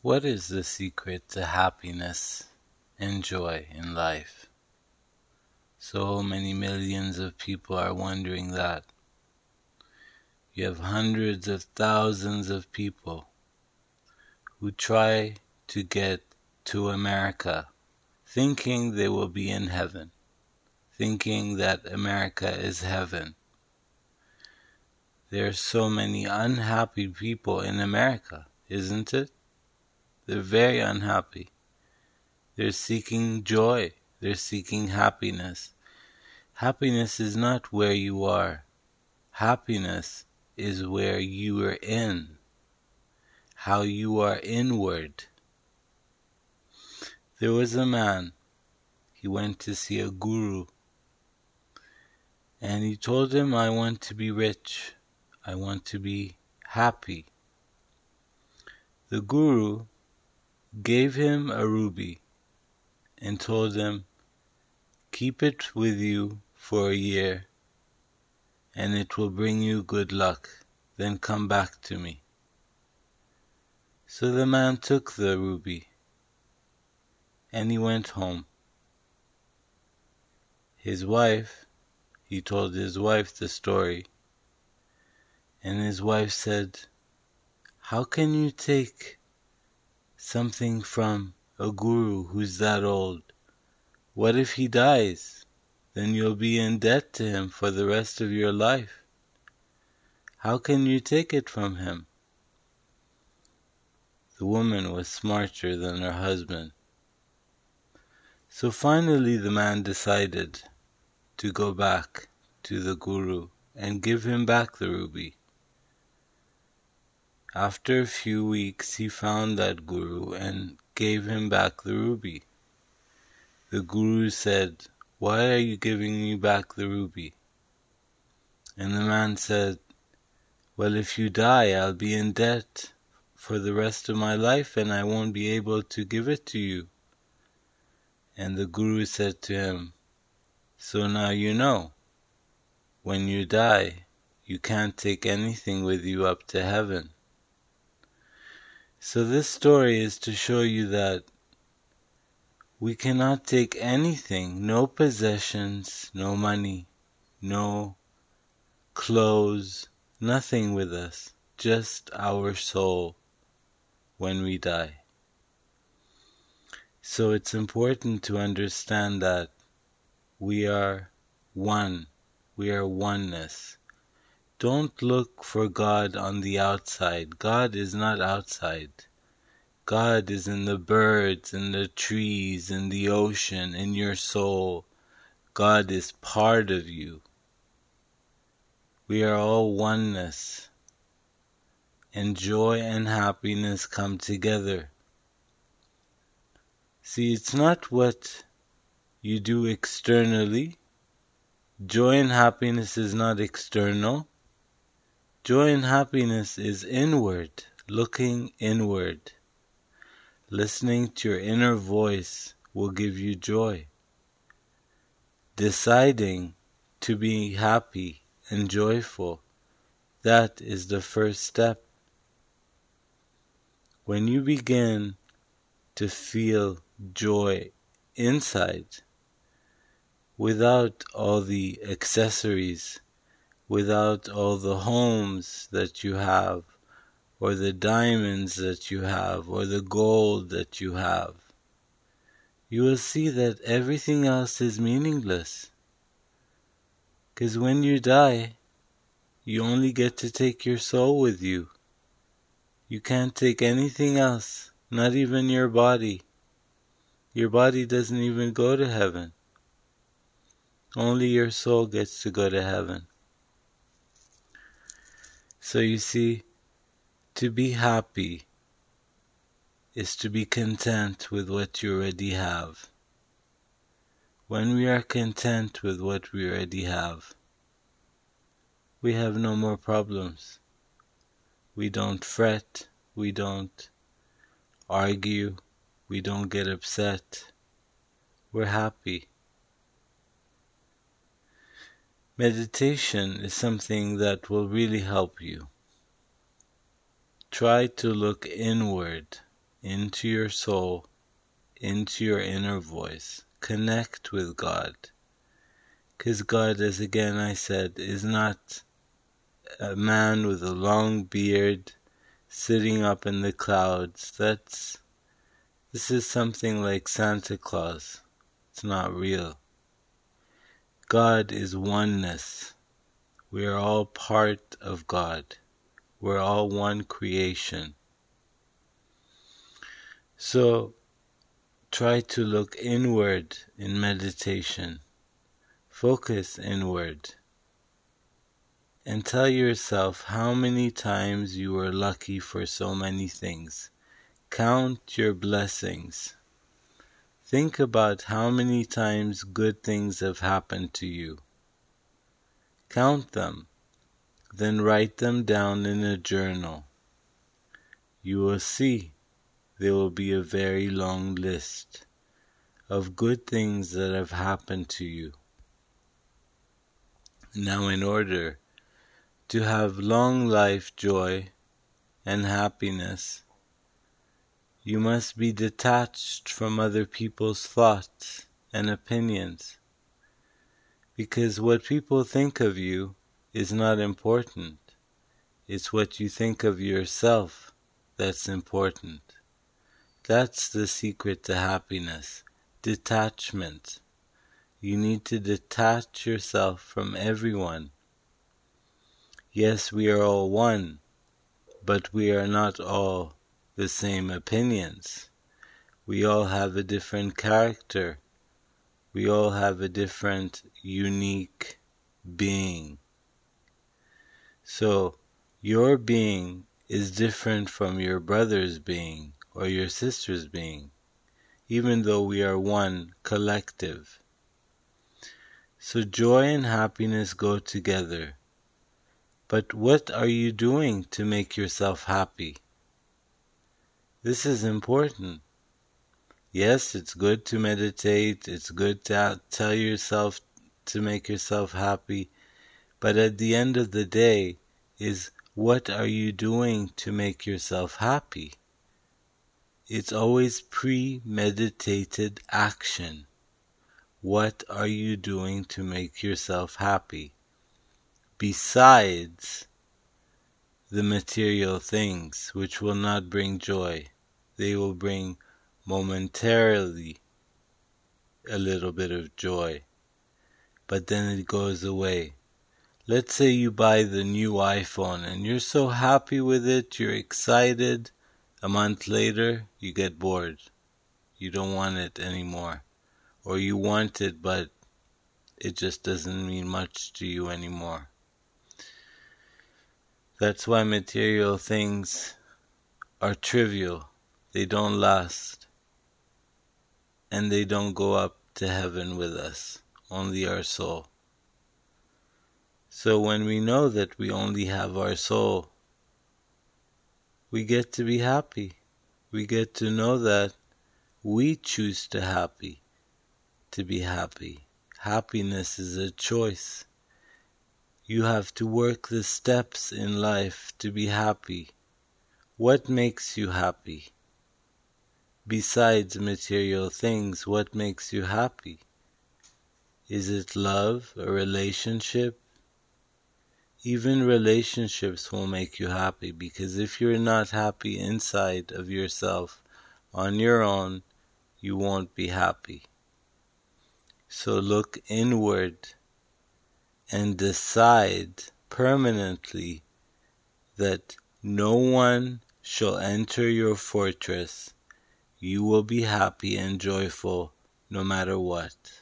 What is the secret to happiness and joy in life? So many millions of people are wondering that. You have hundreds of thousands of people who try to get to America thinking they will be in heaven, thinking that America is heaven. There are so many unhappy people in America, isn't it? They're very unhappy. They're seeking joy. They're seeking happiness. Happiness is not where you are. Happiness is where you are in. How you are inward. There was a man. He went to see a guru. And he told him, I want to be rich. I want to be happy. The guru gave him a ruby and told him, Keep it with you for a year, and it will bring you good luck. Then come back to me. So the man took the ruby, and he went home. His wife, he told his wife the story, and his wife said, How can you take something from a guru who's that old. What if he dies? Then you'll be in debt to him for the rest of your life. How can you take it from him? The woman was smarter than her husband. So finally the man decided to go back to the guru and give him back the ruby. After a few weeks he found that guru and gave him back the ruby. The guru said, Why are you giving me back the ruby? And the man said, Well, if you die, I'll be in debt for the rest of my life and I won't be able to give it to you. And the guru said to him, So now you know. When you die, you can't take anything with you up to heaven. So this story is to show you that we cannot take anything, no possessions, no money, no clothes, nothing with us, just our soul when we die. So it's important to understand that we are one, we are oneness. Don't look for God on the outside. God is not outside. God is in the birds, in the trees, in the ocean, in your soul. God is part of you. We are all oneness. And joy and happiness come together. See, it's not what you do externally. Joy and happiness is not external. Joy and happiness is inward, looking inward. Listening to your inner voice will give you joy. Deciding to be happy and joyful, that is the first step. When you begin to feel joy inside, without all the accessories without all the homes that you have, or the diamonds that you have, or the gold that you have, you will see that everything else is meaningless. Because when you die, you only get to take your soul with you. You can't take anything else, not even your body. Your body doesn't even go to heaven. Only your soul gets to go to heaven. So you see, to be happy is to be content with what you already have. When we are content with what we already have, we have no more problems. We don't fret, we don't argue, we don't get upset. We're happy. Meditation is something that will really help you. Try to look inward into your soul, into your inner voice. Connect with God. Because God, as again I said, is not a man with a long beard sitting up in the clouds. That's this is something like Santa Claus. It's not real. God is oneness. We are all part of God. We're all one creation. So try to look inward in meditation. Focus inward. And tell yourself how many times you were lucky for so many things. Count your blessings. Think about how many times good things have happened to you. Count them, then write them down in a journal. You will see there will be a very long list of good things that have happened to you. Now, in order to have long life joy and happiness, you must be detached from other people's thoughts and opinions. Because what people think of you is not important. It's what you think of yourself that's important. That's the secret to happiness. Detachment. You need to detach yourself from everyone. Yes, we are all one, but we are not all the same opinions. We all have a different character. We all have a different, unique being. So, your being is different from your brother's being or your sister's being, even though we are one collective. So, joy and happiness go together. But what are you doing to make yourself happy? This is important. Yes, it's good to meditate, it's good to tell yourself to make yourself happy, but at the end of the day, is what are you doing to make yourself happy? It's always premeditated action. What are you doing to make yourself happy? Besides the material things which will not bring joy. They will bring momentarily a little bit of joy, but then it goes away. Let's say you buy the new iPhone and you're so happy with it, you're excited. A month later, you get bored. You don't want it anymore. Or you want it, but it just doesn't mean much to you anymore. That's why material things are trivial. They don't last. And they don't go up to heaven with us, only our soul. So when we know that we only have our soul, we get to be happy. We get to know that we choose to happy, to be happy. Happiness is a choice. You have to work the steps in life to be happy. What makes you happy? Besides material things, what makes you happy? Is it love, a relationship? Even relationships will make you happy because if you're not happy inside of yourself on your own, you won't be happy. So look inward and decide permanently that no one shall enter your fortress, you will be happy and joyful no matter what.